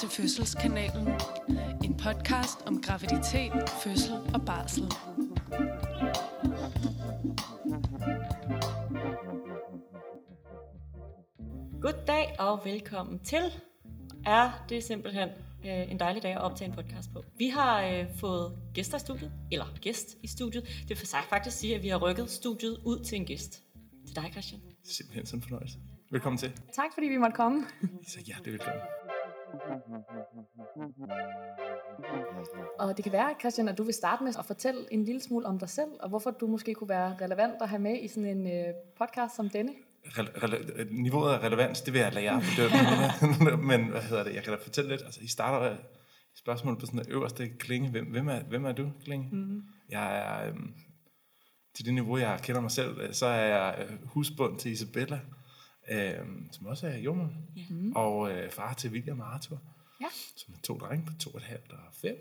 til Fødselskanalen. En podcast om graviditet, fødsel og barsel. Goddag og velkommen til. Er det simpelthen øh, en dejlig dag at optage en podcast på. Vi har øh, fået gæster i studiet, eller gæst i studiet. Det vil faktisk sige, at vi har rykket studiet ud til en gæst. Til dig, Christian. Simpelthen sådan en fornøjelse. Velkommen til. Tak fordi vi måtte komme. Så hjertelig velkommen. Og det kan være, Christian, at du vil starte med at fortælle en lille smule om dig selv, og hvorfor du måske kunne være relevant at have med i sådan en øh, podcast som denne. Rele- rele- niveauet af relevans, det vil jeg lade jer bedømme. Men hvad hedder det? Jeg kan da fortælle lidt. Altså, I starter øh, spørgsmålet på sådan den øverste klinge. Hvem, hvem, er, hvem er du, Klinge? Mm-hmm. Jeg er, øhm, til det niveau, jeg kender mig selv, øh, så er jeg øh, husbund til Isabella, øh, som også er Ja. mm. og øh, far til William og Arthur, Ja. som er to drenge på to og et halvt og fem.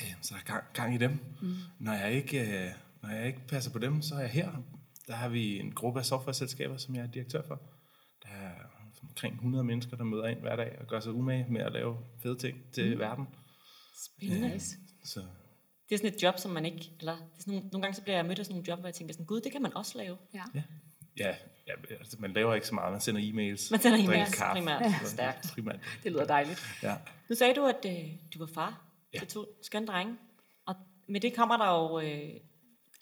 Øh, så der er gang, gang i dem. Mm. Når, jeg ikke, øh, når jeg ikke passer på dem, så er jeg her. Der har vi en gruppe af software-selskaber, som jeg er direktør for. Der er omkring 100 mennesker, der møder ind hver dag og gør sig umage med at lave fede ting til mm. verden. Spændende. Nice. Så Det er sådan et job, som man ikke... Eller, det er sådan nogle, nogle gange så bliver jeg mødt af sådan nogle job, hvor jeg tænker sådan, gud, det kan man også lave. Ja. ja, ja, ja altså, man laver ikke så meget. Man sender e-mails. Man sender e-mails primært. Ja. Stærkt. Primært. Det lyder dejligt. Ja. Nu sagde du, at øh, du var far Ja. til to skønne drenge. Og med det kommer der jo, øh,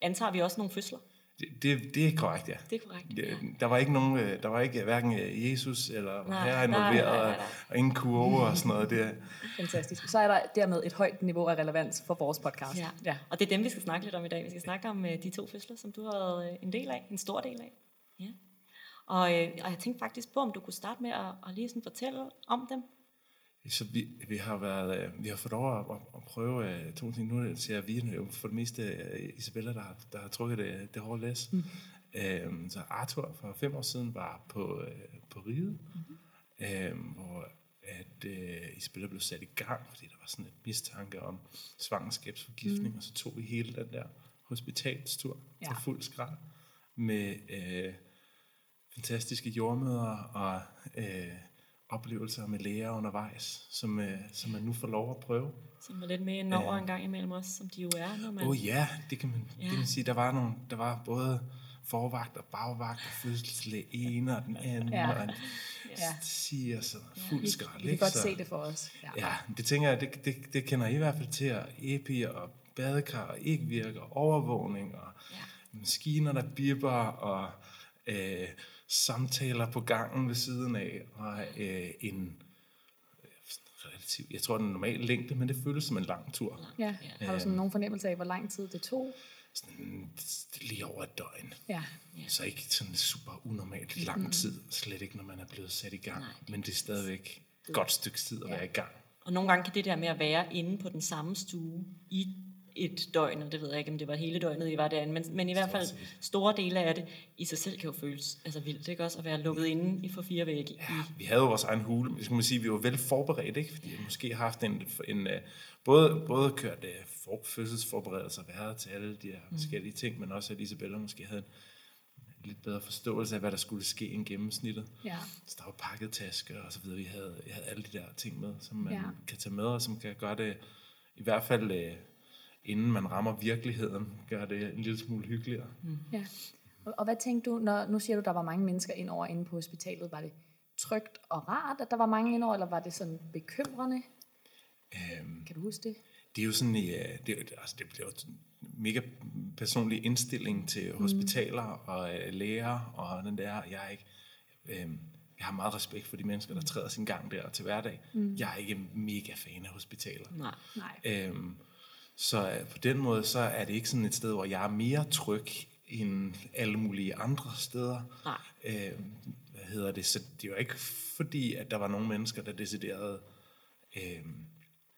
antager vi også nogle fødsler. Det, det, det er korrekt, ja. Det er korrekt. Det, der var ikke nogen, øh, der var ikke hverken øh, Jesus eller Nej, her nej, involveret, nej, nej, nej. og ingen kurve og sådan noget. Det, Fantastisk. Så er der dermed et højt niveau af relevans for vores podcast. Ja. ja. Og det er dem, vi skal snakke lidt om i dag. Vi skal snakke om øh, de to fødsler, som du har været en del af, en stor del af. Ja. Og, og jeg tænkte faktisk på, om du kunne starte med at, at lige sådan fortælle om dem. Så vi, vi har været, øh, vi har fået lov at, at, at prøve øh, to ting. Nu ser vi jo for det meste øh, Isabella, der har, der har trukket det, det hårde læs. Mm. Øhm, så Arthur for fem år siden var på, øh, på riget, mm. øhm, hvor at øh, Isabella blev sat i gang, fordi der var sådan et mistanke om svangerskabsforgiftning, mm. og så tog vi hele den der hospitalstur ja. På fuld skrald med øh, fantastiske jordmøder og øh, oplevelser med læger undervejs, som, øh, som man nu får lov at prøve. Som var lidt med ind over en gang imellem os, som de jo er, når man... Oh, ja, det kan man, ja. Ja. det kan man sige. Der var, nogle, der var både forvagt og bagvagt og fødselslæge ene og den anden, Ja. og en Ja. siger så fuld Vi, skrald. vi kan godt så, se det for os. Ja. Ja, det tænker jeg, det, det, det kender I i hvert fald til, og epi og badekar og ikke virker, overvågning og Ja. maskiner, der bipper og øh, samtaler på gangen ved siden af, og øh, en relativt, jeg tror den normal længde, men det føles som en lang tur. Ja. Har du sådan nogen fornemmelse af, hvor lang tid det tog? Sådan, lige over et døgn. Ja. Så ikke sådan super unormalt lang tid, slet ikke når man er blevet sat i gang. Nej, men det er stadigvæk et godt stykke tid at være i gang. Og nogle gange kan det der med at være inde på den samme stue i et døgn, og det ved jeg ikke, om det var hele døgnet, I var derinde, men, men i hvert fald store dele af det i sig selv kan jo føles altså vildt, ikke også? At være lukket inde i for fire vægge. Ja. Vi havde jo vores egen hule, men skal man sige, vi var vel forberedt, ikke? fordi vi måske har haft en, en øh, både, både kørt uh, for, fødselsforberedelser, været til alle de her forskellige ting, men også at Isabella måske havde en lidt bedre forståelse af, hvad der skulle ske end gennemsnittet. Ja. Så der var pakket tasker og så videre. Vi havde, jeg havde alle de der ting med, som man ja. kan tage med, og som kan gøre det, i hvert fald øh, inden man rammer virkeligheden, gør det en lille smule hyggeligere. Mm. Ja. Og, og hvad tænkte du, når, nu siger du, der var mange mennesker ind over inde på hospitalet, var det trygt og rart, at der var mange ind over, eller var det sådan bekymrende? Øhm, Kan du huske det? det er jo sådan, ja, det, er altså, det bliver jo en mega personlig indstilling til hospitaler og øh, læger, og den der, jeg er ikke, øh, jeg har meget respekt for de mennesker, der træder sin gang der til hverdag. Mm. Jeg er ikke mega fan af hospitaler. nej. Nej. Øhm, så øh, på den måde, så er det ikke sådan et sted, hvor jeg er mere tryg end alle mulige andre steder. Nej. Øhm, hvad hedder det? Så det er jo ikke fordi, at der var nogle mennesker, der decideret øhm,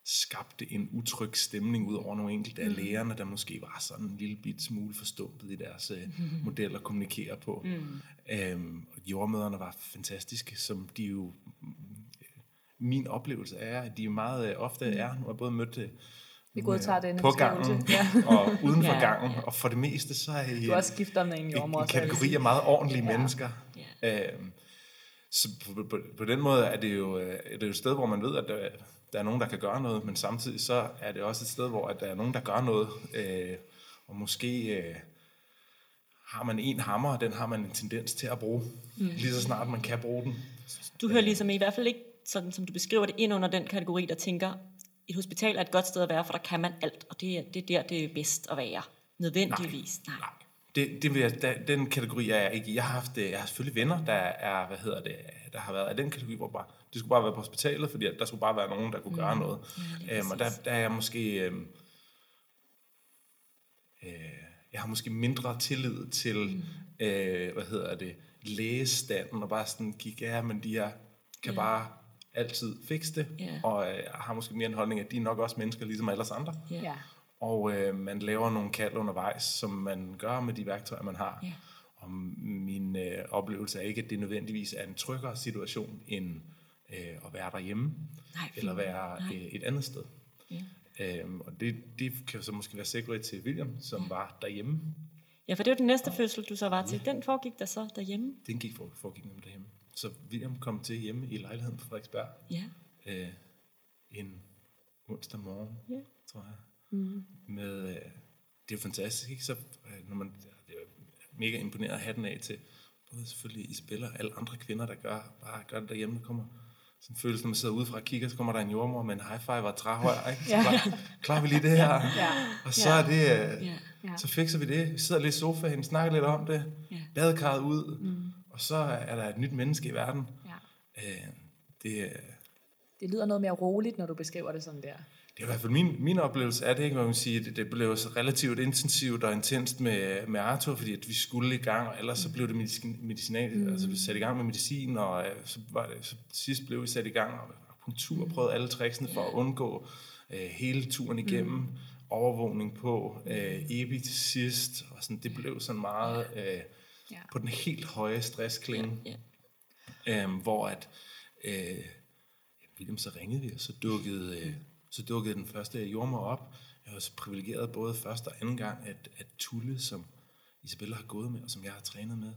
skabte en utryg stemning ud over nogle enkelte af lægerne, der måske var sådan en lille bit smule forstumpet i deres øh, model at kommunikere på. Mm. Øhm, jordmøderne var fantastiske, som de jo min oplevelse er, at de meget øh, ofte er, nu har jeg både mødt Vi godtager den på gangen Ja. og uden for Ja, gangen, ja. og for det meste så er I Du har skifter med en en, jordmor. en kategori af meget ordentlige Ja. mennesker. Ja. Øhm, så på, på, på den måde er det, jo, øh, er det jo et sted, hvor man ved, at der, der er nogen, der kan gøre noget, men samtidig så er det også et sted, hvor at der er nogen, der gør noget, øh, og måske øh, har man en hammer, og den har man en tendens til at bruge, mm. lige så snart man kan bruge den. Du hører ligesom i hvert fald ikke, sådan som du beskriver det, ind under den kategori, der tænker, et hospital er et godt sted at være, for der kan man alt, og det er, det er der, det er bedst at være. Nødvendigvis. Nej. Nej. Det, det vil jeg, da, den kategori er jeg ikke. Jeg har haft, øh, jeg har selvfølgelig venner, der er, hvad hedder det, der har været af den kategori, hvor bare, det skulle bare være på hospitalet, fordi der skulle bare være nogen, der kunne gøre noget. Ja, øhm, og der, der er jeg måske, øhm, øh, jeg har måske mindre tillid til, mm. øh, hvad hedder det, lægestanden, og bare sådan kigge, ja, men de er, kan Ja. bare altid fikse det, Ja. og øh, har måske mere en holdning, at de er nok også mennesker, ligesom alle os andre. Ja. Ja. Og øh, man laver nogle kald undervejs, som man gør med de værktøjer, man har. Ja. Og min øh, oplevelse er ikke, at det nødvendigvis er en tryggere situation, end øh, at være derhjemme, Nej, eller være Nej. øh, et andet sted. Ja. Øhm, og det, det kan så måske være segway til William, som var derhjemme. ja, for det var den næste fødsel, du så var til. Den foregik der så derhjemme. Den gik for, foregik nemlig derhjemme. Så William kom til hjemme i lejligheden på Frederiksberg Ja. øh, en onsdag morgen, Ja. tror jeg. Mm. Med, øh, det er fantastisk, ikke? Så, øh, når man, det er mega imponeret at have den af til både selvfølgelig Isabella og alle andre kvinder, der gør, bare gør det derhjemme. Der kommer sådan en følelse, når man sidder udefra og kigger, så kommer der en jordmor med en high five og et træhøj, ikke? Så Ja. klar, klarer vi lige det her. Ja. Og så er det, øh, Ja. Ja. så fikser vi det. Vi sidder lidt i sofaen, snakker lidt om det, Ja. badekarret ud, mm. Og så er der et nyt menneske i verden. Ja. Øh, det, øh, Det lyder noget mere roligt, når du beskriver det sådan der. Det er i hvert fald min, min oplevelse af det, ikke? Hvor man sige, det, det blev så relativt intensivt og intenst med, med Arthur, fordi at vi skulle i gang, og ellers så blev det medicin, medicinal, mm. altså vi satte i gang med medicin, og øh, så, var det, så sidst blev vi sat i gang, og akupunktur, mm. prøvede alle tricksene for at undgå øh, hele turen igennem, mm. overvågning på, øh, ebi til sidst, og sådan, det blev sådan meget øh, Ja. på den helt høje stressklinge, Ja. øhm, hvor at øh, William så ringede vi, og så dukkede, øh, så dukkede den første jordmor op. Jeg var så privilegeret både første og anden gang, at, at Tulle, som Isabella har gået med, og som jeg har trænet med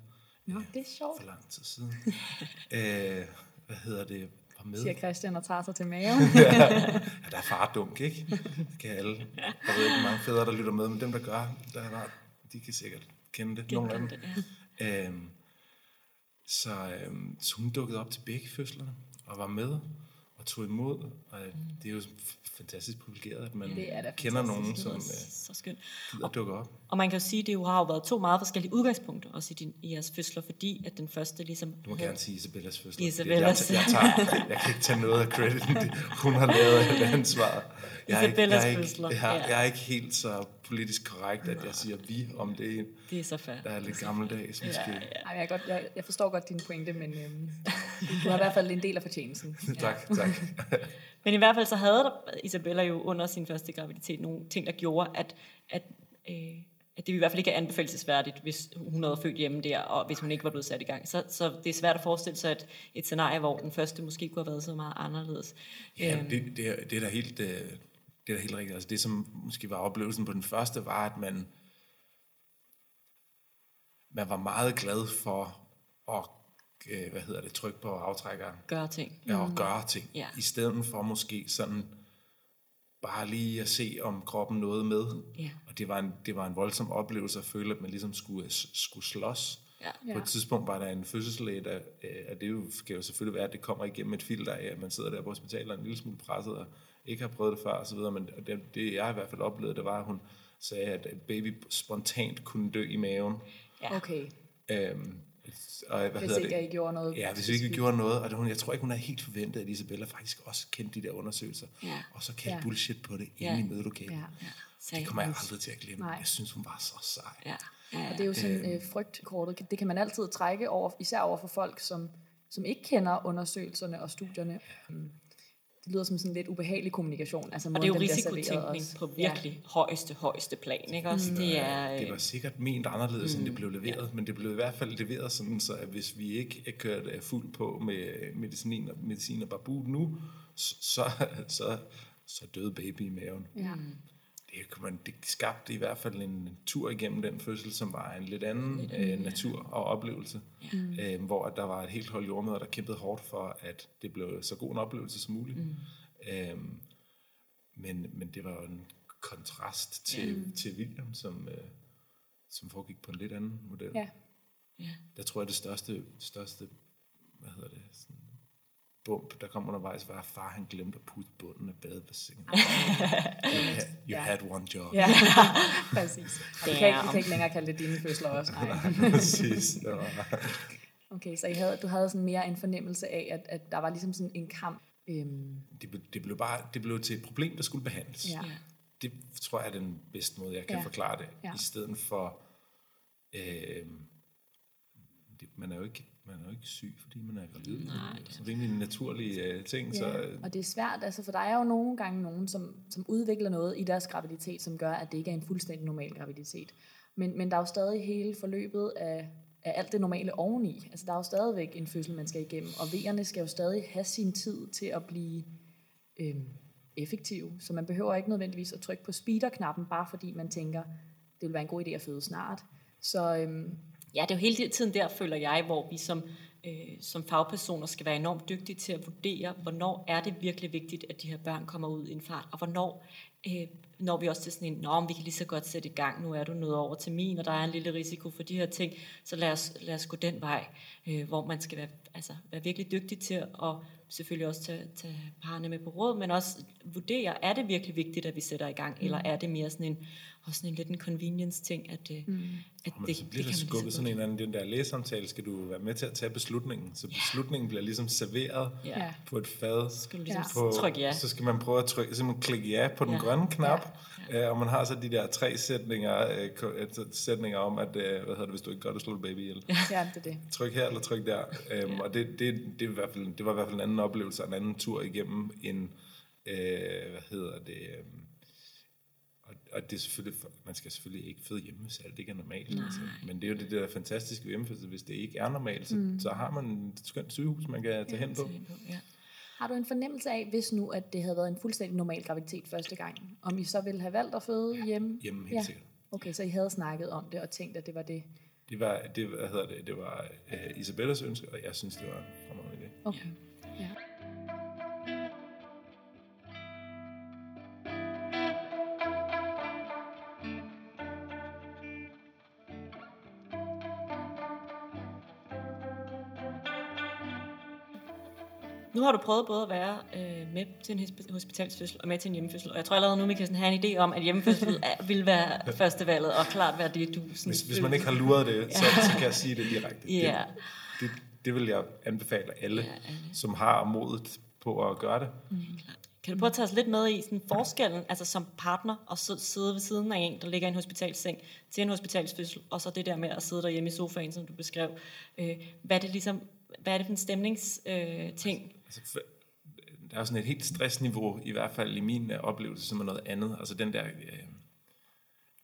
Nå, det er sjovt, for lang tid siden, øh, hvad hedder det, var med. siger Christian og tager sig til maven. ja, der er fardunk, ikke? Det kan alle. Jeg ved ikke, hvor mange fædre, der lytter med, men dem, der gør, der er, de kan sikkert kende det. Nogle af dem. Ja. Øhm, så, øhm, så hun dukkede op til begge fødslerne og var med og tog imod. Og øh, det er jo fantastisk privilegeret, at man Det er da kender nogen, som lyder øh, så skønt. gider at dukke op. Og man kan jo sige, at det jo har jo været to meget forskellige udgangspunkter, også i, din, i jeres fødsler, fordi at den første ligesom... Du må gerne sige Isabellas fødsel. Isabellas. Jeg, jeg, tager, jeg kan ikke tage noget af crediten. Hun har lavet alt ansvaret. Jeg er ikke, jeg, Isabellas er ikke, fødsler, jeg, jeg er ikke helt så politisk korrekt, at jeg siger vi om det, Det er så fair. der er lidt gammeldags måske. Ja, ja. Ej, jeg, godt, jeg, jeg forstår godt din pointe, men øhm, du har i hvert fald en del af fortjenesten. tak, tak. Men i hvert fald så havde der, Isabella jo under sin første graviditet nogle ting, der gjorde, at, at, øh, at det i hvert fald ikke er anbefalesværdigt, hvis hun havde født hjemme der, og hvis hun ikke var blevet sat i gang. Så, så det er svært at forestille sig et, et scenarie, hvor den første måske kunne have været så meget anderledes. Ja, Øhm, det, det, er, det er da helt, øh, det er da helt rigtigt. Altså det, som måske var oplevelsen på den første, var, at man, man var meget glad for at øh, hvad hedder det, trykke på aftrækkeren Gøre ting. ja, og gøre ting. Ja. I stedet for måske sådan bare lige at se, om kroppen noget med. Ja. Og det var, en, det var en voldsom oplevelse at føle, at man ligesom skulle, skulle slås. Ja. På et tidspunkt var der en fødselslæge, der, øh, og det jo, skal jo selvfølgelig være, at det kommer igennem et filter af, at man sidder der på hospitalet og er en lille smule presset og ikke har prøvet det før osv., men det, det jeg i hvert fald oplevede, det var, at hun sagde, at baby spontant kunne dø i maven. Ja. Okay, Øhm, og, hvad hvis hedder ikke det? jeg gjorde noget. Ja, hvis vi ikke gjorde noget, og det, hun, jeg tror ikke, hun havde helt forventet, at Isabella faktisk også kendte de der undersøgelser, Ja. og så kaldte Ja. bullshit på det Ja. inde i mødelokalet. Ja. Ja. Det kommer jeg aldrig til at glemme. Nej. Jeg synes, hun var så sej. Ja. Ja. Og det er jo sådan øh, frygtkortet. Det kan man altid trække over, især over for folk, som, som ikke kender undersøgelserne og studierne. Mm. Det lyder som sådan lidt ubehagelig kommunikation. Altså Og det er jo risikotænkning på virkelig ja. højeste, højeste plan, ikke også? Det er... Det var Øh, sikkert ment anderledes, mm. end det blev leveret, ja. men det blev i hvert fald leveret sådan, så at hvis vi ikke er kørt øh, fuld på med medicin og, medicin og barbut nu, så, så, så, så døde baby i maven. Ja. Det man, det skabte i hvert fald en tur igennem den fødsel, som var en lidt anden lidt øh, natur og oplevelse, ja. øh, hvor der var et helt hold jordmøder, der kæmpede hårdt for, at det blev så god en oplevelse som muligt. Mm. Øh, men, men det var jo en kontrast til, ja. til William, som, øh, som foregik på en lidt anden model. Ja. Ja. Jeg tror, at det største, største hvad hedder det, sådan, bump, der kom undervejs, var, at far han glemte at putte bunden af badebassinet. you, had, you Ja. had one job. Ja, præcis. Og vi kan, ikke, vi kan ikke længere kalde det dine fødsler også. Nej. Præcis. Det var, Okay, så I havde, du havde sådan mere en fornemmelse af, at, at der var ligesom sådan en kamp. Øhm, det, blev, det, blev bare, det blev til et problem, der skulle behandles. ja. Ja. Det tror jeg er den bedste måde, jeg kan Ja. forklare det. Ja. I stedet for... Øh, det, man, er jo ikke, man er jo ikke syg, fordi man er gravid. Nej, det er rimelig en naturlig øh, ting. Så, Ja, og det er svært, altså, for der er jo nogle gange nogen, som, som udvikler noget i deres graviditet, som gør, at det ikke er en fuldstændig normal graviditet. Men, men der er jo stadig hele forløbet af, af alt det normale oveni. Altså, der er jo stadigvæk en fødsel, man skal igennem, og V'erne skal jo stadig have sin tid til at blive øhm, effektive. Så man behøver ikke nødvendigvis at trykke på speederknappen, bare fordi man tænker, det vil være en god idé at føde snart. Så øhm, Ja, det er jo hele tiden der, føler jeg, hvor vi som, øh, som fagpersoner skal være enormt dygtige til at vurdere, hvornår er det virkelig vigtigt, at de her børn kommer ud i en fart, og hvornår øh, når vi også til sådan en, nå, vi kan lige så godt sætte i gang, nu er du nået over til min, og der er en lille risiko for de her ting, så lad os, lad os gå den vej, øh, hvor man skal være, altså, være virkelig dygtig til at selvfølgelig også tage, tage parerne med på råd, men også vurdere, er det virkelig vigtigt, at vi sætter i gang, mm. eller er det mere sådan en, også sådan en lidt en convenience ting, at, øh, mm. at Men det, så det bliver kan der man lige skubbet så sådan en anden, den der lægesamtale, skal du være med til at tage beslutningen. Så beslutningen bliver ligesom serveret Ja. Ja. på et fad. Skal du ligesom På, trykke ja. Så skal man prøve at trykke, simpelthen klikke ja på den Ja. grønne knap, ja. og man har så de der tre sætninger, øh, øh, sætninger om, at øh, hvad hedder det, hvis du ikke gør det, slår du baby ihjel. ja, det er det. Tryk her eller tryk der. Øhm, og det, det, det, er i hvert fald, det var i hvert fald en anden oplevelse, og en anden tur igennem en, øh, hvad hedder det, øh, og, og det er selvfølgelig, man skal selvfølgelig ikke føde hjemme, hvis alt ikke er normalt. Altså. Men det er jo det der fantastiske ved hjemmefødsel. Hvis det ikke er normalt, så, mm. så har man et skønt sygehus, man kan tage hen på. Ja. Har du en fornemmelse af, hvis nu, at det havde været en fuldstændig normal graviditet første gang, om I så ville have valgt at føde hjemme? Hjemme helt Ja. sikkert. Okay, så I havde snakket om det og tænkt, at det var det. Det var, det, hvad hedder det, det var uh, Isabellas ønske, og jeg synes, det var en fremragende idé. Okay. Ja. Nu har du prøvet både at være øh, med til en hosp- hospitalsfødsel og med til en hjemmefødsel, og jeg tror allerede nu, vi kan have en idé om, at hjemmefødsel er, vil være førstevalget, og klart være det, du sådan Hvis, hvis man ikke har luret det, så, så kan jeg sige det direkte. Ja. Det, det, det vil jeg anbefale alle, Ja, alle. som har modet på at gøre det. Kan du prøve at tage os lidt med i sådan forskellen, altså som partner, og så sidde ved siden af en, der ligger i en hospitalseng, til en hospitalsfødsel, og så det der med at sidde derhjemme i sofaen, som du beskrev. Øh, hvad er det ligesom, hvad er det for en stemningsting? Øh, ting? Altså, der er sådan et helt stressniveau, i hvert fald i min øh, oplevelse, som er noget andet. Altså den der øh,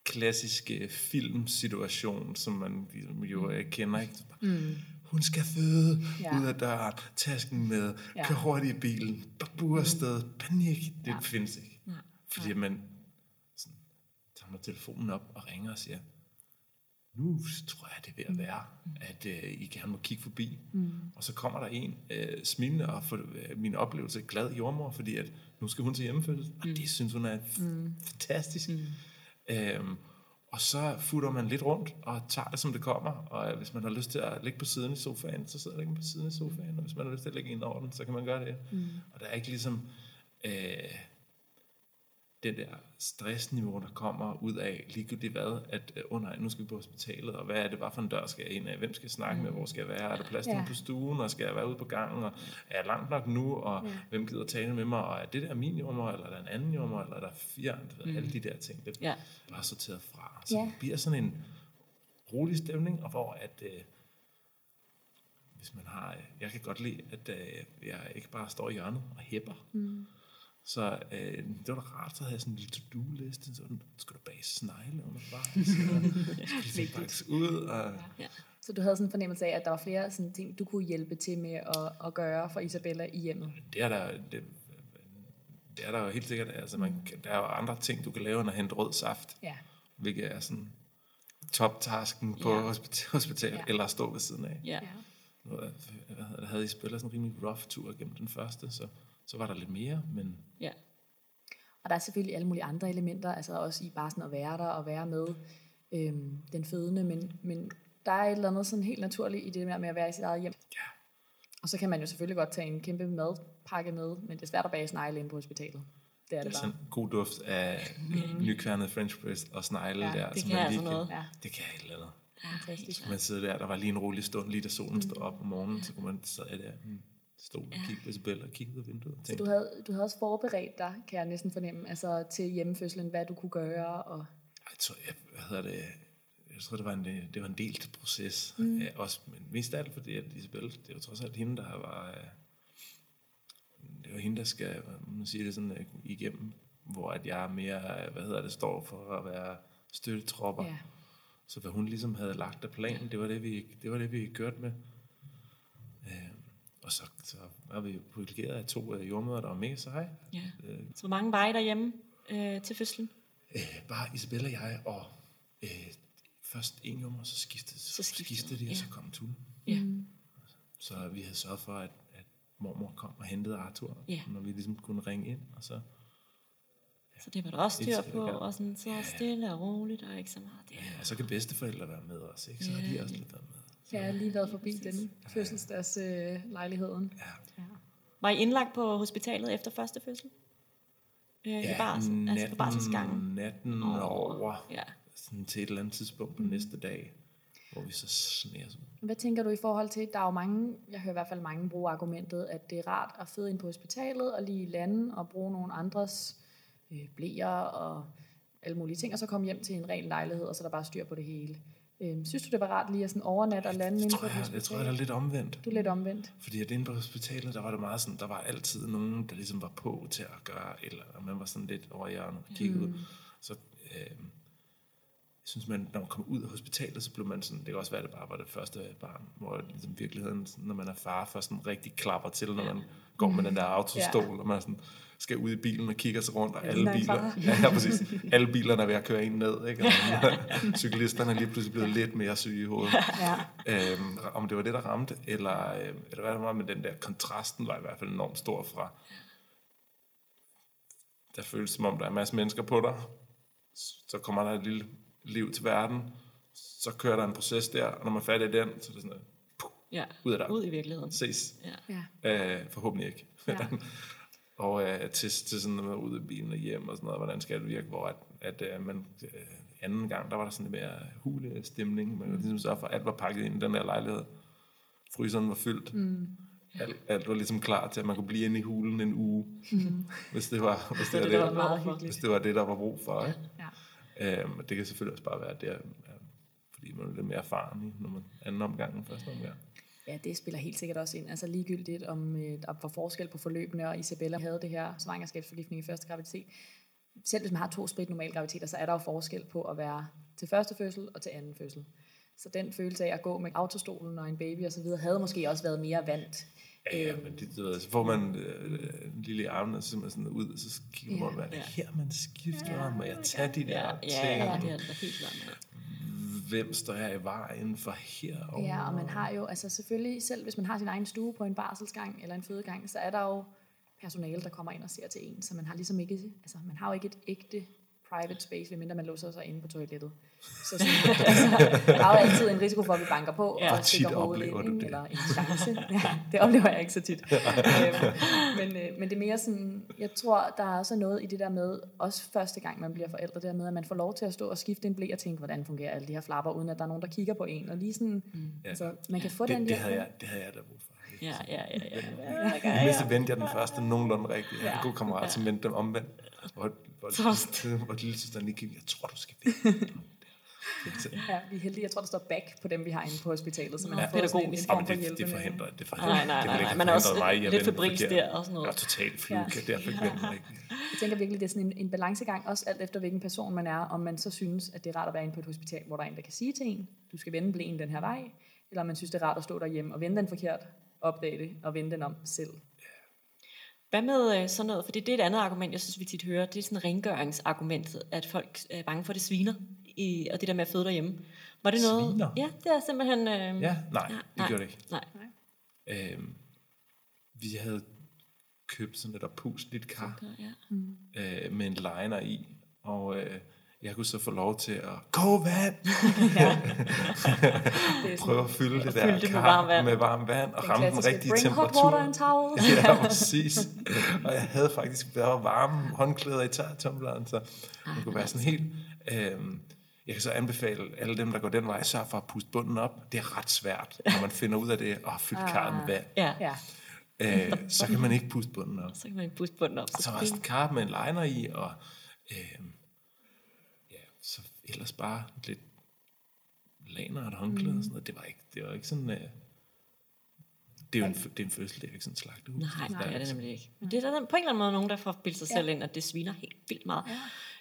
klassiske filmsituation, som man ligesom jo øh, kender. Ikke? Mm. Hun skal føde Ja. ja. ud af døren, tasken med, Ja. ja. kør hurtigt i bilen, babu afsted, panik. Det Ja. ja. findes ikke. Nej. Fordi man sådan, tager telefonen op og ringer og siger, nu tror jeg, det er ved at være, at øh, I gerne må kigge forbi. Mm. Og så kommer der en øh, smilende og for øh, min oplevelse glad jordmor, fordi at nu skal hun til hjemmefødsel. Og det synes hun er f- fantastisk. Mm. Øhm, og så futter man lidt rundt og tager det, som det kommer. Og øh, hvis man har lyst til at ligge på siden i sofaen, så sidder man på siden i sofaen. Og hvis man har lyst til at ligge ind over den, så kan man gøre det. Mm. Og der er ikke ligesom... Øh, det der stressniveau, der kommer ud af ligegyldigt hvad, at oh nej, nu skal vi på hospitalet, og hvad er det, hvad for en dør skal jeg ind af, hvem skal jeg snakke med, hvor skal jeg være, er der plads til Ja. på stuen, og skal jeg være ude på gangen, og er jeg langt nok nu, og ja. hvem gider tale med mig, og er det der min jordmor, eller er der en anden jordmor, eller er der fire, du ved, alle de der ting, det Ja. er bare sorteret fra. Så Ja. det bliver sådan en rolig stemning, og hvor at, øh, hvis man har, øh, jeg kan godt lide, at øh, jeg ikke bare står i hjørnet og hæpper, mm. Så øh, det var da rart, så havde jeg sådan en lille to-do-liste. Så skal du bage snegle og Skal det bakkes ud? Og, Så du havde sådan en fornemmelse af, at der var flere sådan ting, du kunne hjælpe til med at, at gøre for Isabella i hjemmet. det er der, det, det er der jo helt sikkert. Altså, man, der er jo andre ting, du kan lave, end at hente rød saft. Ja. Hvilket er sådan top-tasken på Ja. hospital, hospital Ja. eller at stå ved siden af. Ja. ja. Hvad hedder det, havde I spillet sådan en rimelig rough tur gennem den første, så, så var der lidt mere, men ja. Og der er selvfølgelig alle mulige andre elementer, altså også i bare sådan at være der og være med øhm, den fødende, men, men der er et eller andet sådan helt naturligt i det der med at være i sit eget hjem. Ja. Og så kan man jo selvfølgelig godt tage en kæmpe madpakke med, men det er svært at bage snegle inde på hospitalet. Det er det det er bare. sådan en god duft af nykværnet french press og snegle Ja, der. det kan altså noget. Ja, Det kan et eller andet. fantastisk. Man sidder der, der var lige en rolig stund, lige da solen stod op om morgenen, så kunne man sad jeg der i stol og kigge på Isabel og kigge ud af vinduet Så du havde, du havde også forberedt dig, kan jeg næsten fornemme, altså til hjemmefødslen, hvad du kunne gøre. Og, jeg tror, jeg, hvad hedder det, jeg tror, det var en, det var en delt proces. Mm. Ja, også, men mest af alt fordi, at Isabel, det var trods alt hende, der var, øh, det var hende, der skal, man siger det sådan, øh, igennem, hvor at jeg mere, øh, hvad hedder det, står for at være støttetropper. ja. Så hvad hun ligesom havde lagt af planen, det var det, vi, det var det, vi kørte med. Og så, så var vi privilegeret af to øh, jordmøder, der var med, så hej. ja. Øh, Så hvor mange var I derhjemme øh, til fødslen? Øh, bare Isabella og jeg, og øh, først en jommer, så skiftede, så skiftede, skiftede de, og ja. så kom Tune. Ja. Så vi havde sørget for, at, at mormor kom og hentede Arthur, Ja. når vi ligesom kunne ringe ind, og så Så det var der også styr på, og sådan så stille og roligt, og ikke så meget der. Ja, og så kan bedsteforældre være med os, ikke? Så har de også lidt været med. Jeg har lige været forbi den fødselsdags øh, lejligheden. ja. Var I indlagt på hospitalet efter første fødsel? Øh, I barsel, altså på barselsgangen? natten over, Ja. sådan til et eller andet tidspunkt på næste dag, hvor vi så sneer ud. Hvad tænker du i forhold til, der er jo mange, jeg hører i hvert fald mange bruge argumentet, at det er rart at føde ind på hospitalet og lige lande og bruge nogle andres øh, blæer og alle mulige ting, og så komme hjem til en ren lejlighed, og så er der bare styr på det hele. Øh, synes du, det var rart lige at sådan overnatte og lande Jeg inde tror, på et jeg, tror, jeg er lidt omvendt. Du er lidt omvendt. Fordi at inde på hospitalet, der var det meget sådan, der var altid nogen, der ligesom var på til at gøre eller. Man var sådan lidt over i hjørnet og kiggede mm. ud. Så øh, synes, man, når man kom ud af hospitalet, så blev man sådan, det kan også være, at det bare var det første barn, hvor ligesom virkeligheden, når man er far, først sådan rigtig klapper til, når man går med den der autostol, Ja. og man sådan skal ud i bilen og kigger sig rundt, og alle biler, ja, ja, præcis, alle bilerne er ved at køre en ned, ikke? Og cyklisterne er lige pludselig blevet lidt mere syge i hovedet. Ja. Øhm, om det var det, der ramte, eller, øh, eller hvad det var, men den der kontrasten var i hvert fald enormt stor fra, der føles som om, der er en masse mennesker på dig, så kommer der et lille liv til verden, så kører der en proces der, og når man er færdig i den, så er det sådan, puh, Ja, ud af døren. ud i virkeligheden. ses. Ja. Ja. Øh, forhåbentlig ikke. Ja. og øh, til, til sådan noget ud af bilen og hjem og sådan noget, hvordan skal det virke, hvor at, at øh, man, øh, anden gang, der var der sådan lidt mere hule stemning. Man kunne ligesom sørge for, at alt var pakket ind i den der lejlighed. Fryseren var fyldt. Mm. Alt, alt var ligesom klar til, at man kunne blive inde i hulen en uge, mm. hvis det var, hvis det, det, var der det, var for. hyggeligt. hvis det var det, der var brug for. Ikke? Ja. Øhm, det kan selvfølgelig også bare være der, fordi man er lidt mere erfaren i når man anden omgang end første omgang. Ja, det spiller helt sikkert også ind. Altså ligegyldigt, om øh, der var forskel på forløbene, og Isabella havde det her svangerskabsforgiftning i første graviditet. Selv hvis man har to sprit normale graviditeter, så er der jo forskel på at være til første fødsel og til anden fødsel. Så den følelse af at gå med autostolen og en baby og så videre, havde måske også været mere vant. Ja, ja, men det, ved, så får man øh, en lille i armen, og så man sådan ud, og så kigger man, Ja. yeah. er det her, man skifter, ja, må jeg tage de der Ja, ting? ja, ja, det er da helt klart. Hvem står jeg i vejen for her? Og, Ja, og man har jo, altså selvfølgelig, selv hvis man har sin egen stue på en barselsgang eller en fødegang, så er der jo personale, der kommer ind og ser til en, så man har ligesom ikke, altså man har jo ikke et ægte private space, medmindre man låser sig inde på toilettet. Så sådan, altså, der er jo altid en risiko for, at vi banker på Ja. og stikker hovedet oplever ind, det? eller en chance. Ja, det oplever jeg ikke så tit. øhm, men, øh, men det er mere sådan, jeg tror, der er også noget i det der med, også første gang man bliver forældre, det der med, at man får lov til at stå og skifte en blæ og tænke, hvordan fungerer alle de her flapper, uden at der er nogen, der kigger på en. Og lige sådan, mm. Ja. altså, man kan få det, den det, havde jeg, det havde jeg da brug for. Ja, ja, ja, ja. I det mindste vendte jeg den første nogenlunde rigtigt. Jeg havde en god kammerat, Ja. som vendte den omvendt. Hvor, hvor, Trost. hvor lille søster lige jeg tror, du skal der. Så- Ja, vi er heldige. Jeg tror, der står back på dem, vi har inde på hospitalet, så man Nå, har fået sådan en. Ja, form for det, hjælp. det forhindrer, det forhindrer. Nej, nej, nej, ikke nej. Man er også mig lidt forkert. der og sådan noget. Jeg er totalt fluke, Ja. derfor ikke vende den rigtigt. Jeg tænker virkelig, det er sådan en, en balancegang, også alt efter hvilken person man er, om man så synes, at det er rart at være inde på et hospital, hvor der er en, der kan sige til en, du skal vende blæen den her vej, eller om man synes, det er rart at stå derhjemme og vende den forkert, opdage det og vende den om selv. Hvad med øh, sådan noget, for det er et andet argument, jeg synes, vi tit hører, det er sådan rengøringsargumentet, at folk er bange for, at det sviner, i, og det der med at føde derhjemme. Var det noget? Sviner? Ja, det er simpelthen... Øh, Ja, nej, Ja, det nej. gjorde det ikke. Nej. Øhm, vi havde købt sådan et oppusligt kar Ja. øh, med en liner i, og øh, jeg kunne så få lov til at koge vand, er prøve at fylde det fylde der det med varmt vand. med varmt vand og ramme den rigtige bring hot temperatur. water and towel. ja, præcis. Og jeg havde faktisk, der var varme håndklæder i tørretumbleren, så man kunne være sådan helt... Øhm, jeg kan så anbefale alle dem, der går den vej, sørg for at puste bunden op. Det er ret svært, når man finder ud af det, og har fyldt karret med vand. ja. Ja. Øh, så kan man ikke puste bunden op. Så kan man ikke puste bunden op. Så var der et kar med en liner i, og øh, ja, så ellers bare lidt laner og et håndklæde og sådan noget. Det var ikke, det var ikke sådan... Øh, det er jo en, det er en fødsel, det er jo ikke sådan en slagtehus. Nej, Der det er det altså- nemlig ikke. Men det er der på en eller anden måde nogen, der får bildt sig selv ind, at det sviner helt vildt meget.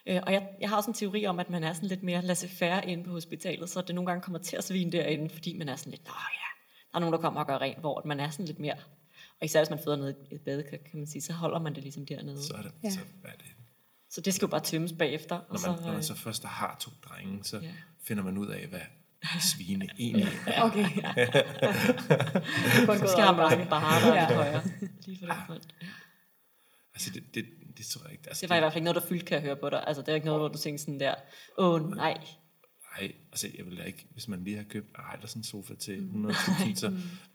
Ja. Øh, og jeg, jeg har også en teori om, at man er sådan lidt mere laissez-faire inde på hospitalet, så det nogle gange kommer til at svine derinde, fordi man er sådan lidt, nå ja, der er nogen, der kommer og gør rent, hvor man er sådan lidt mere, og især hvis man føder ned i et badekar, kan man sige, så holder man det ligesom dernede. Så Så, er det, Ja. så er det så det skal jo bare tømmes bagefter. når og man, så, når man øh, så først har to drenge, så Ja. finder man ud af, hvad svine egentlig er. Okay. Kun så skal ad bare bare Ja. højere. Lige for front. Ja. Altså, det, det, det tror jeg ikke. Altså, Det var i hvert fald ikke noget, der fyldte, kan jeg høre på dig. Altså, det er ikke noget, hvor du tænkte sådan der, åh nej, Nej, altså jeg vil da ikke, hvis man lige har købt Ejlersen sofa til 100.000, så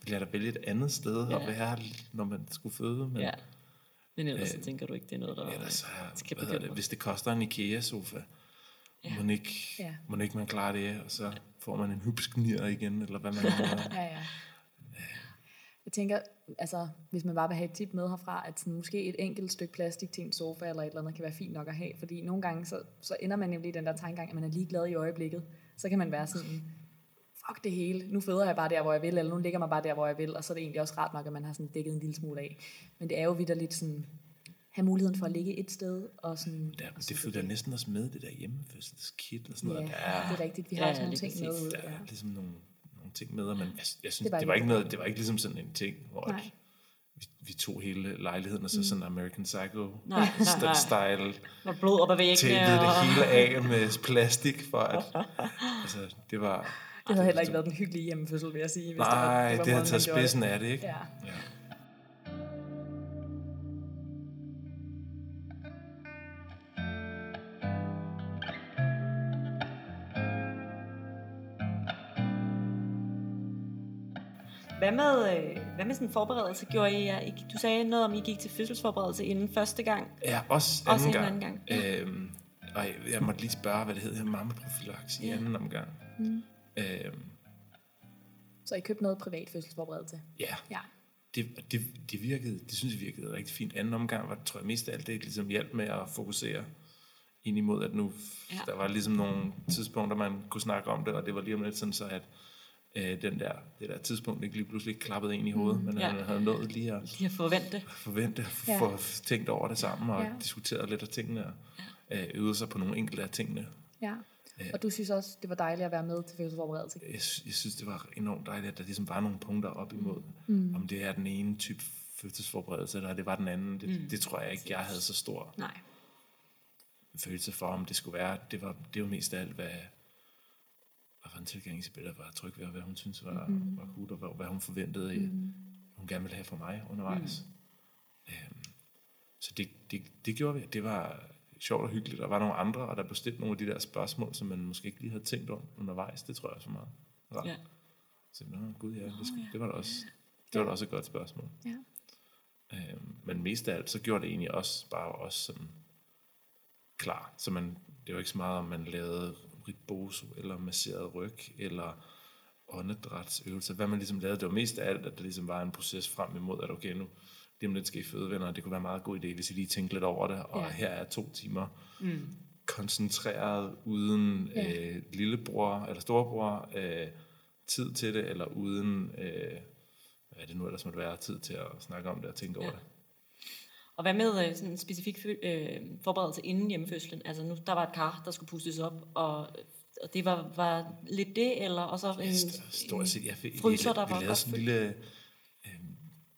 vil jeg da vælge et andet sted Ja. at være, når man skulle føde. Men ja. Men ellers så Øh, tænker du ikke, det er noget, der ellers så, skal hvad det, hvis det koster en IKEA-sofa, ja. må, ikke, Ja. må ikke man klare det, og så får man en hupsknir igen, eller hvad man har. Ja, ja. Jeg tænker, altså, hvis man bare vil have et tip med herfra, at sådan, måske et enkelt stykke plastik til en sofa eller et eller andet kan være fint nok at have, fordi nogle gange, så, så ender man nemlig i den der tankegang, at man er ligeglad i øjeblikket. Så kan man være sådan, fuck det hele, nu føder jeg bare der, hvor jeg vil, eller nu ligger mig bare der, hvor jeg vil, og så er det egentlig også rart nok, at man har sådan dækket en lille smule af. Men det er jo vidderligt sådan, have muligheden for at ligge et sted, og sådan... Der, og det følger næsten også med, det der hjemmefødselskit og sådan Ja, noget. Der er, det er rigtigt. Vi har Ja, også nogle ting med der Ja. er ligesom nogle, nogle ting med, og man, jeg, jeg synes, Det var det ikke var ikke noget, det var ikke ligesom sådan en ting, hvor Nej. at vi, vi tog hele lejligheden, og så sådan American Psycho Nej, style Med blod op ad væggene. tæppede det og- hele af med plastik, for at, altså, det var, Det havde heller ikke været den hyggelige hjemmefødsel, vil jeg sige. Hvis det var, nej, var det, det havde taget det. spidsen af det, ikke? Ja. ja. Hvad med, øh, hvad med sådan en forberedelse? Gjorde I, jer du sagde noget om, I gik til fødselsforberedelse inden første gang. Ja, også anden Også en gang. anden gang, ja. Øhm, og jeg, jeg måtte lige spørge, hvad det hedder, mammaprofylax i Ja. anden omgang. Mm. Øhm, Så I købte noget privat fødselsforberedelse? ja, Ja. det, det, det virkede, det synes jeg virkede rigtig fint. Anden omgang var, tror jeg, mest af alt det ligesom hjalp med at fokusere ind imod, at nu, Ja. ja. der var ligesom nogle tidspunkter, man kunne snakke om det, og det var lige om lidt sådan så, at øh, den der, det der tidspunkt ikke lige pludselig klappede ind i hovedet, mm, men ja. han havde nået lige at har forventet. forvente at Ja. få tænkt over det sammen, og Ja. diskuteret lidt af tingene, og øh, øvet sig på nogle enkelte af tingene. ja. Og du synes også, det var dejligt at være med til fødselsforberedelse? jeg, jeg synes, det var enormt dejligt, at der ligesom var nogle punkter op imod. Mm. Om det er den ene type fødselsforberedelse, eller det var den anden. Det, mm. det tror jeg ikke, jeg havde så stor Nej. følelse for, om det skulle være. Det var, det var mest af alt, hvad, hvad for en tilgang Isabella var tryg ved, og hvad hun synes var, mm. var gut, og hvad, hvad hun forventede, mm. hun gerne ville have for mig undervejs. Mm. Øhm, så det, det, det gjorde vi. Det var sjovt og hyggeligt. Der var nogle andre, og der blev stillet nogle af de der spørgsmål, som man måske ikke lige havde tænkt om undervejs. Det tror jeg også var meget rart. Ja. Så, nå, gud ja, det, skulle, det var da også, det var da også et godt spørgsmål. Ja. Øhm, men mest af alt, så gjorde det egentlig også bare også sådan klar. Så man, det var ikke så meget, om man lavede ribboso, eller masseret ryg, eller åndedrætsøvelser. Hvad man ligesom lavede, det var mest af alt, at der ligesom var en proces frem imod, at okay, nu lige om lidt skal I føde venner, og det kunne være en meget god idé, hvis I lige tænkte lidt over det, og Ja. her er to timer mm. koncentreret, uden Ja. øh, lillebror eller storebror øh, tid til det, eller uden, øh, hvad er det nu ellers måtte være, tid til at snakke om det og tænke ja. over det. Og hvad med øh, sådan en specifik øh, forberedelse inden hjemmefødslen? Altså nu, der var et kar, der skulle pustes op, og, og det var, var lidt det, eller og så en, stort set, jeg fik, fryser, der vi var lavede sådan en lille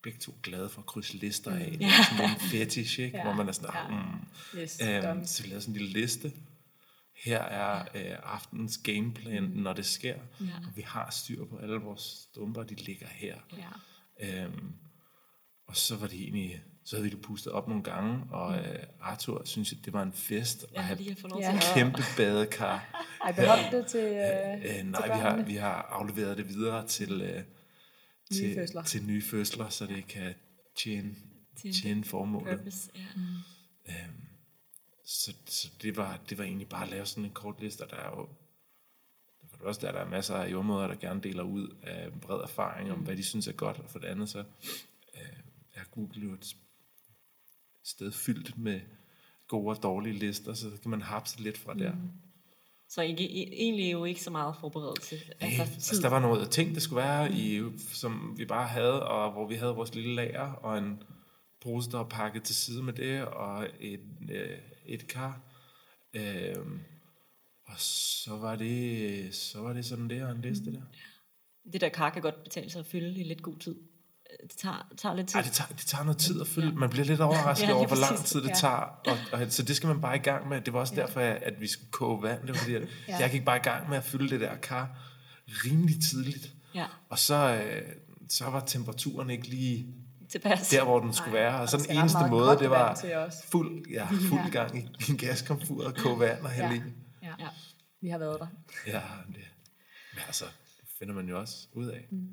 begge to glade for at krydse lister af. Mm. Er sådan en fetish, ikke? Ja. Hvor man er sådan, Ja. ja. mm, Yes, Øhm, så vi lavede sådan en lille liste. Her er øh, aftens gameplan, Mm. når det sker. Og vi har styr på alle vores stumper, de ligger her. Ja. Øhm, og så var det egentlig, så havde vi det pustet op nogle gange, og Mm. øh, Arthur synes, at det var en fest at Jeg har have lige fået lov Ja. til et at... kæmpe badekar. Ej, behold det til, øh, Øh, til nej, vi har, vi har afleveret det videre til, øh, til, fødsler. til nye fødsler, så det kan tjene, tjene formålet. Purpose, ja. Øhm, så så det, var, det var egentlig bare at lave sådan en kort liste, og der er jo for det første er der masser af jordmøder, der gerne deler ud af bred erfaring om, hvad de synes er godt, og for det andet så øh, er Google jo et sted fyldt med gode og dårlige lister, så kan man hapse lidt fra der. Så ikke, egentlig jo ikke så meget forberedelse. Altså, altså, der var noget ting, det skulle være, i, som vi bare havde, og hvor vi havde vores lille lager, og en pose, der var pakket til side med det, og et, øh, et kar. Øhm, og så var det, så var det sådan der, en liste der. Det der kar kan godt betale sig at fylde i lidt god tid. Det tager, tager lidt tid. Ej, det, tager, det tager noget tid at fylde. Man bliver lidt overrasket Ja, ja, over, hvor lang tid det Ja. tager. Og, og, så det skal man bare i gang med. Det var også derfor, at, at vi skulle koge vand. Det var fordi, at Ja. jeg gik bare i gang med at fylde det der kar rimelig tidligt. Ja, Og så, øh, så var temperaturen ikke lige tilpas. der, hvor den skulle Nej, være. og så den eneste måde, det var fuld, ja, fuld Ja. gang i, i en gaskomfur og koge vand og hælde Ja. i. Ja. Ja. Vi har været der. Ja, det, men altså, det finder man jo også ud af. Mm.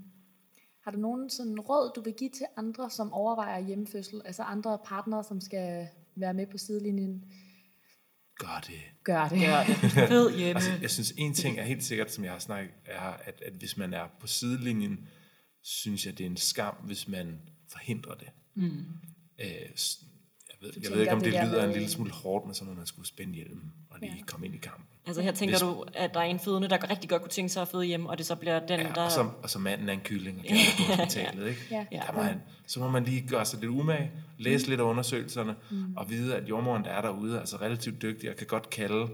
Har du nogen sådan råd, du vil give til andre, som overvejer hjemmefødsel? Altså andre partnere, som skal være med på sidelinjen? Gør det. Gør det. Gør det. Fed hjemme. Altså, jeg synes, en ting er helt sikkert, som jeg har snakket, er, at, at hvis man er på sidelinjen, synes jeg, det er en skam, hvis man forhindrer det. Mm. Øh, jeg ved, jeg tænker, ved ikke, om det det, der lyder en lille smule hårdt, men så må man skulle spænde hjelmen lige Ja. komme ind i kampen. Altså her tænker Hvis- du, at der er en fødende, der rigtig godt kunne tænke sig at føde hjemme, og det så bliver den, Ja, der... og, så, og så manden er en kylling og vil på hospitalet, ikke? Ja. Ja. Der må han, så må man lige gøre sig lidt umage, læse mm. lidt af undersøgelserne, mm. og vide, at jordmoren, der er derude, er altså relativt dygtig og kan godt kalde,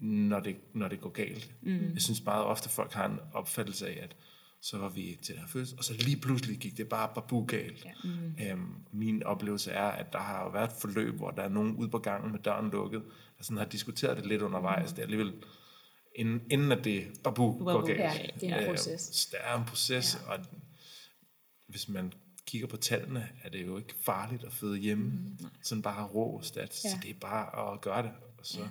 når det, når det går galt. Mm. Jeg synes meget ofte, folk har en opfattelse af, at så var vi til den her fødsel, og så lige pludselig gik det bare babu galt. Ja. Mm. Øhm, min oplevelse er, at der har været et forløb, hvor der er nogen ude på gangen med døren lukket, der sådan har diskuteret det lidt undervejs. Det er alligevel, inden, inden at det babu går Babu, galt. Ja, det er en Øh, proces. der er en proces, ja. og hvis man kigger på tallene, er det jo ikke farligt at føde hjemme. Mm, sådan bare rå stats. Ja. Ja. Så det er bare at gøre det. Og så ja.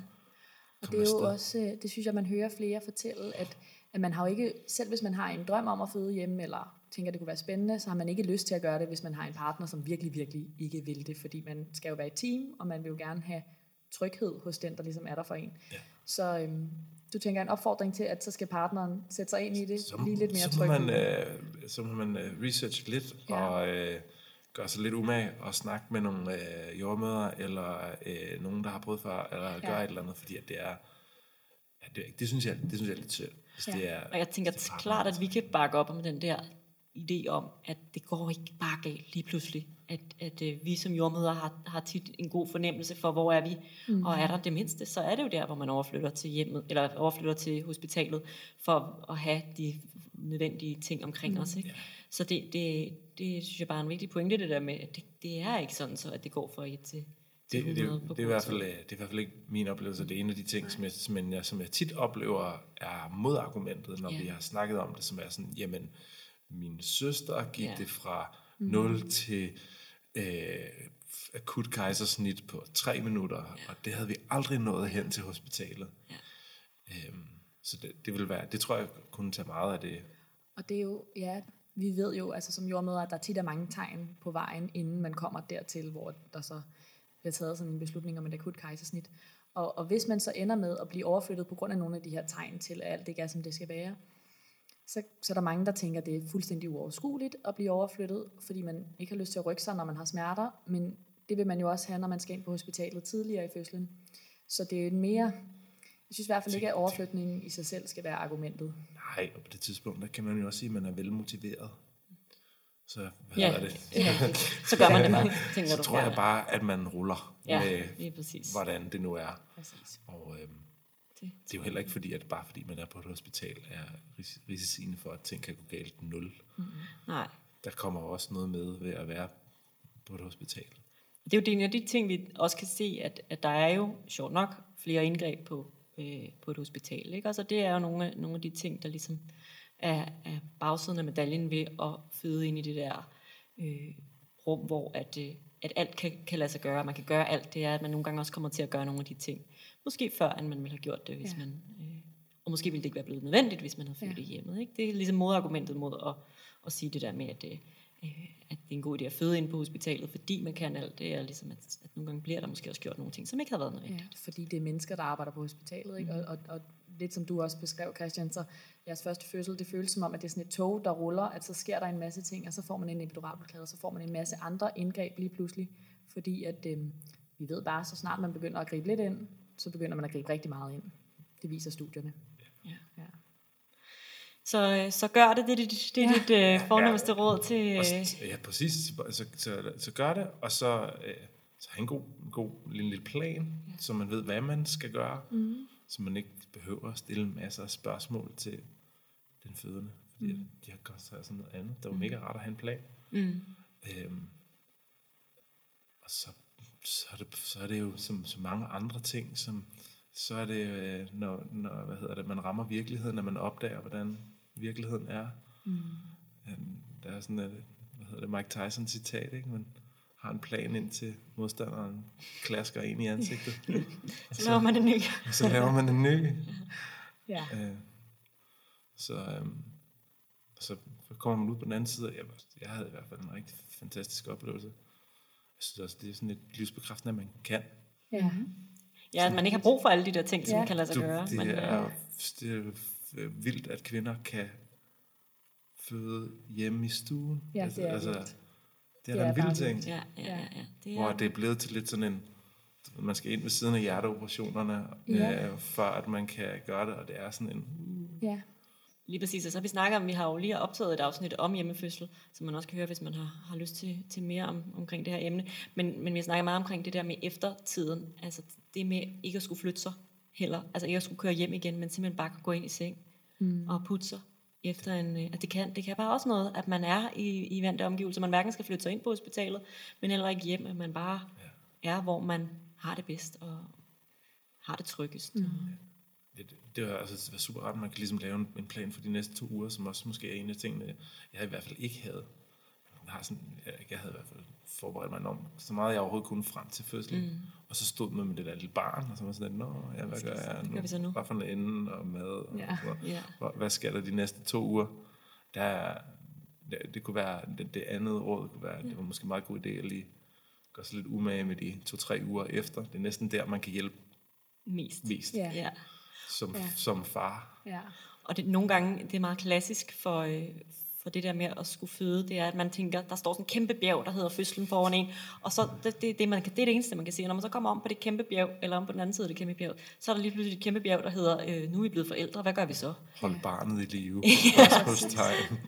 Og det er jo også, øh, det synes jeg, man hører flere fortælle, at, at man har jo ikke, selv hvis man har en drøm om at føde hjemme, eller tænker, det kunne være spændende, så har man ikke lyst til at gøre det, hvis man har en partner, som virkelig, virkelig ikke vil det, fordi man skal jo være et team, og man vil jo gerne have tryghed hos den, der ligesom er der for en. Ja. Så øhm, du tænker en opfordring til, at så skal partneren sætte sig ind i det, så, lige lidt mere så må tryg. man, øh, så må man øh, researche lidt, ja. og øh, gøre sig lidt umage, og snakke med nogle øh, jordmøder, eller øh, nogen, der har prøvet før, eller ja. gøre et eller andet, fordi at det er, ja, det, det, synes jeg, det synes jeg er lidt synd. Ja. det er, Og jeg tænker det er klart, at vi kan bakke op om den der idé om, at det går ikke bare galt lige pludselig. At, at øh, vi som jordmøder har, har tit en god fornemmelse for, hvor er vi. Mm. Og er der det mindste, så er det jo der, hvor man overflytter til hjemmet, eller overflytter til hospitalet, for at have de nødvendige ting omkring mm. os. Ikke? Så det, det, det synes jeg bare er en vigtig pointe, det der med, at det, det er ikke sådan, så at det går fra et til, til det, det, 100 det, er i hvert fald, øh, det er i hvert fald ikke min oplevelse. Det er en af de ting, som jeg, som jeg, som jeg tit oplever, er modargumentet, når Ja. vi har snakket om det, som er sådan, jamen, min søster gik Ja. det fra 0 til øh, akut kejsersnit på tre minutter, ja. og det havde vi aldrig nået hen til hospitalet. Ja. Øhm, så det, det vil være, det tror jeg kunne tage meget af det. Og det er jo, ja, vi ved jo, altså som jordmøder, at der tit er mange tegn på vejen, inden man kommer dertil, hvor der så bliver taget sådan en beslutning om et akut kejsersnit. Og, og hvis man så ender med at blive overflyttet på grund af nogle af de her tegn til, at alt ikke er, som det skal være, så, så er der mange, der tænker, at det er fuldstændig uoverskueligt at blive overflyttet, fordi man ikke har lyst til at rykke sig, når man har smerter, men det vil man jo også have, når man skal ind på hospitalet tidligere i fødslen. Så det er en mere, jeg synes i hvert fald ikke, at overflytningen i sig selv skal være argumentet. Nej, og på det tidspunkt, der kan man jo også sige, at man er velmotiveret. Så hvad Ja, hedder det? det er rigtigt. Så gør man det bare, tænker Så du. tror jeg bare, at man ruller Ja, med, præcis. hvordan det nu er. Præcis. Og øhm, Det, det er jo heller ikke fordi, at bare fordi man er på et hospital, er ris- risiciene for, at ting kan gå galt nul. nej, der kommer også noget med ved at være på et hospital. Det er jo en af de ting, vi også kan se, at, at der er jo sjovt nok flere indgreb på, øh, på et hospital. Ikke? Altså det er jo nogle af, nogle af de ting, der ligesom er, er bagsiden af medaljen ved at føde ind i det der øh, rum, hvor at, øh, at alt kan, kan lade sig gøre. Man kan gøre alt. Det er, at man nogle gange også kommer til at gøre nogle af de ting. Måske før, end man ville have gjort det, hvis Ja. man... Øh, og måske ville det ikke være blevet nødvendigt, hvis man havde født Ja. i hjemmet. Ikke? Det er ligesom modargumentet mod at, at sige det der med, at, øh, at det er en god idé at føde ind på hospitalet, fordi man kan alt. Det er ligesom, at, at nogle gange bliver der måske også gjort nogle ting, som ikke havde været nødvendigt. Ja, fordi det er mennesker, der arbejder på hospitalet. Ikke? Og, og, og lidt som du også beskrev, Christian, så jeres første fødsel, det føles som om, at det er sådan et tog, der ruller, at så sker der en masse ting, og så får man en epiduralblokade, og så får man en masse andre indgreb lige pludselig. Fordi at øhm, vi ved bare, så snart man begynder at gribe lidt ind, så begynder man at gribe rigtig meget ind. Det viser studierne. Ja. Ja. Så, øh, så gør det, det, det, det, det er dit øh, fornemmeste råd til... Øh, ja, præcis. Så, så, så, så gør det, og så, øh, så have en god, god lille, lille plan, ja. så man ved, hvad man skal gøre, mm. Så man ikke behøver at stille masser af spørgsmål til den fødende, fordi mm. de har godt sig sådan noget andet. Det er jo mega rart at have en plan. mm, Øhm, og så, så, er det, så er det jo som så mange andre ting, som så er det, øh, når, når hvad hedder det, man rammer virkeligheden, når man opdager, hvordan virkeligheden er. Mm. Øhm, der er sådan et, hvad hedder det, Mike Tyson citat, ikke? Man har en plan ind til modstanderen klasker ind i ansigtet, så laver man det ny. så laver man en ny. Ja. Øh, så, øhm, så kommer man ud på den anden side. og Jeg, jeg havde i hvert fald en rigtig fantastisk oplevelse. Jeg synes også, det er sådan et livsbekræftende, at man kan. ja. Ja, at man ikke har brug for alle de der ting, som Ja. kan lade sig Du, gøre. det, men, er, øh, det er vildt, at kvinder kan føde hjemme i stuen. Ja, det er vildt. Det er, Det da en vild ting, ja, ja, ja, ja. Det hvor er, det er blevet til lidt sådan en, man skal ind ved siden af hjerteoperationerne, Ja. øh, for at man kan gøre det, og det er sådan en, ja. Lige præcis, og så har vi snakket om, vi har jo lige optaget et afsnit om hjemmefødsel, som man også kan høre, hvis man har, har lyst til, til mere om, omkring det her emne. Men, men vi snakker meget omkring det der med eftertiden, altså det med ikke at skulle flytte sig heller, altså ikke at skulle køre hjem igen, men simpelthen bare kunne gå ind i seng mm. og putte sig efter en, øh, at det kan, det kan bare også noget, at man er i, i vante omgivelser, man hverken skal flytte sig ind på hospitalet, men heller ikke hjem, at man bare er, hvor man har det bedst og har det tryggest. Mm. det, det var altså det var super rart, at man kan ligesom lave en, en plan for de næste to uger, som også måske er en af tingene, jeg i hvert fald ikke havde. Jeg, har sådan, jeg, jeg havde i hvert fald forberedt mig om så meget jeg overhovedet kunne frem til fødslen. Mm. Og så stod man med det der lille barn, og så var sådan nå, ja, hvad gør jeg gør vi så nu? Hvad for en ende og mad? Og, Ja. og, Ja. og, hvad skal der de næste to uger? Der, er- det, det kunne være, det, det andet råd kunne være, det var måske en meget god idé at lige gøre sig lidt umage med de to-tre uger efter. Det er næsten der, man kan hjælpe Mest. mest Ja. Ja. som, Ja. som far. ja. Og det, nogle gange, det er meget klassisk for, øh, for det der med at skulle føde, det er, at man tænker, der står sådan en kæmpe bjerg, der hedder fødslen foran en, og så det, det, det, man kan, det er det eneste, man kan se. Og når man så kommer om på det kæmpe bjerg, eller om på den anden side af det kæmpe bjerg, så er der lige pludselig et kæmpe bjerg, der hedder, øh, nu er vi blevet forældre, hvad gør vi så? Hold barnet i live. Spørgsmålstegn.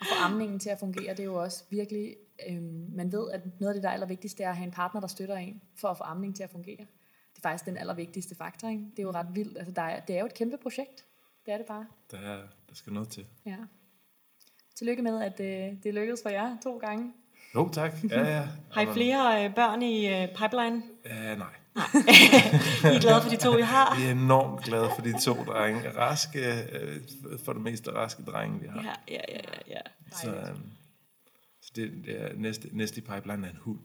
Og få amningen til at fungere, det er jo også virkelig, øhm, man ved, at noget af det, der er allervigtigste, er at have en partner, der støtter en, for at få amningen til at fungere. Det er faktisk den allervigtigste faktor, ikke? Det er jo ret vildt. Altså, der er, det er jo et kæmpe projekt. Det er det bare. Der, er, der skal noget til. Ja. Tillykke med, at øh, det lykkedes for jer to gange. Jo, tak. Ja, ja. Har I flere øh, børn i øh, pipeline? Ja, nej. I er glade for de to, I har? Vi er enormt glade for de to drenge. Raske, øh, for det meste raske drenge, vi har. Ja, ja, ja, ja. ja. Så, øh, så det, det er næste, næste i pipeline er en hund.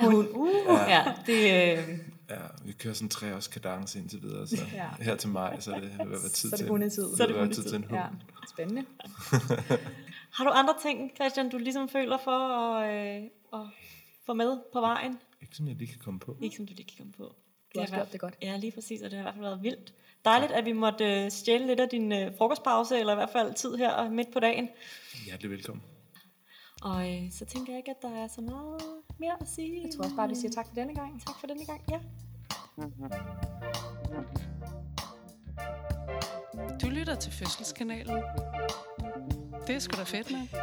Hun, uh, ja, det, øh, Ja, vi kører sådan tre års kadence indtil videre, så Ja. her til maj, så er det at være tid Så det til, hundetid. Så er det være tid til en hund. Ja, spændende. Har du andre ting, Christian, du ligesom føler for at, øh, at få med på vejen? Ikke som jeg lige kan komme på. Ikke som du lige kan komme på. Du har gjort det godt. Ja, lige præcis, og det har i hvert fald været vildt. Dejligt, at vi måtte øh, stjæle lidt af din øh, frokostpause, eller i hvert fald tid her midt på dagen. Hjertelig velkommen. Og øh, så tænker jeg ikke, at der er så meget mere at sige. Jeg tror også bare, vi siger tak for denne gang. tak for denne gang. Ja. Du lytter til Fødselskanalen. Det er sgu da fedt, mand.